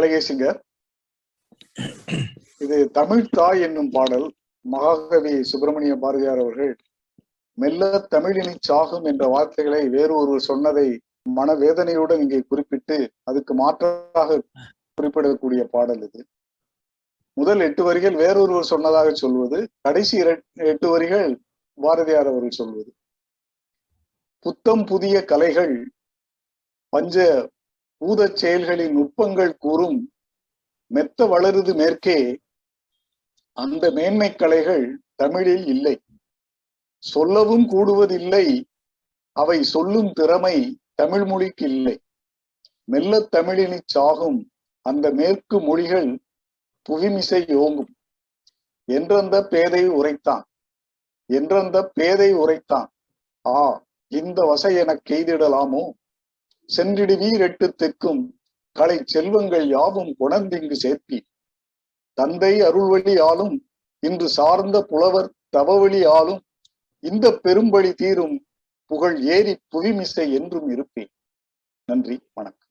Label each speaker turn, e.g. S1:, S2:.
S1: அழகேசிங்கர். இது தமிழ் தாய் என்னும் பாடல் மகாகவி சுப்பிரமணிய பாரதியார் அவர்கள் மெல்ல தமிழினி சாகும் என்ற வார்த்தைகளை வேறு ஒருவர் சொன்னதை மனவேதனையுடன் இங்கே குறிப்பிட்டு அதுக்கு மாற்றாக குறிப்பிடக்கூடிய பாடல் இது. முதல் எட்டு வரிகள் வேறொருவர் சொன்னதாக சொல்வது கடைசி எட்டு வரிகள் பாரதியார் அவர்கள் சொல்வது. புத்தம் புதிய கலைகள் பஞ்ச பூதச் செயல்களின் நுட்பங்கள் கூறும் மெத்த வளருது மேற்கே அந்த மேன்மை கலைகள் தமிழில் இல்லை. சொல்லவும் கூடுவதில்லை அவை சொல்லும் திறமை தமிழ் மொழிக்கு இல்லை. மெல்லத் தமிழினிச் சாகும் அந்த மேற்கு மொழிகள் புவிமிசை ஓங்கும். என்றந்த பேதை உரைத்தான் என்றந்த பேதை உரைத்தான் ஆ இந்த வசை எனக் கெய்திடலாமோ? சென்றிடுவீர் எட்டு தெற்கும் கலை செல்வங்கள் யாவும் கொணர்ந்திங்கு சேர்ப்பி தந்தை அருள்வழி ஆளும் இன்று சார்ந்த புலவர் தவவழி ஆளும் இந்த பெரும்பழி தீரும் புகழ் ஏறி புவிமிசை என்றும் இருப்பேன். நன்றி வணக்கம்.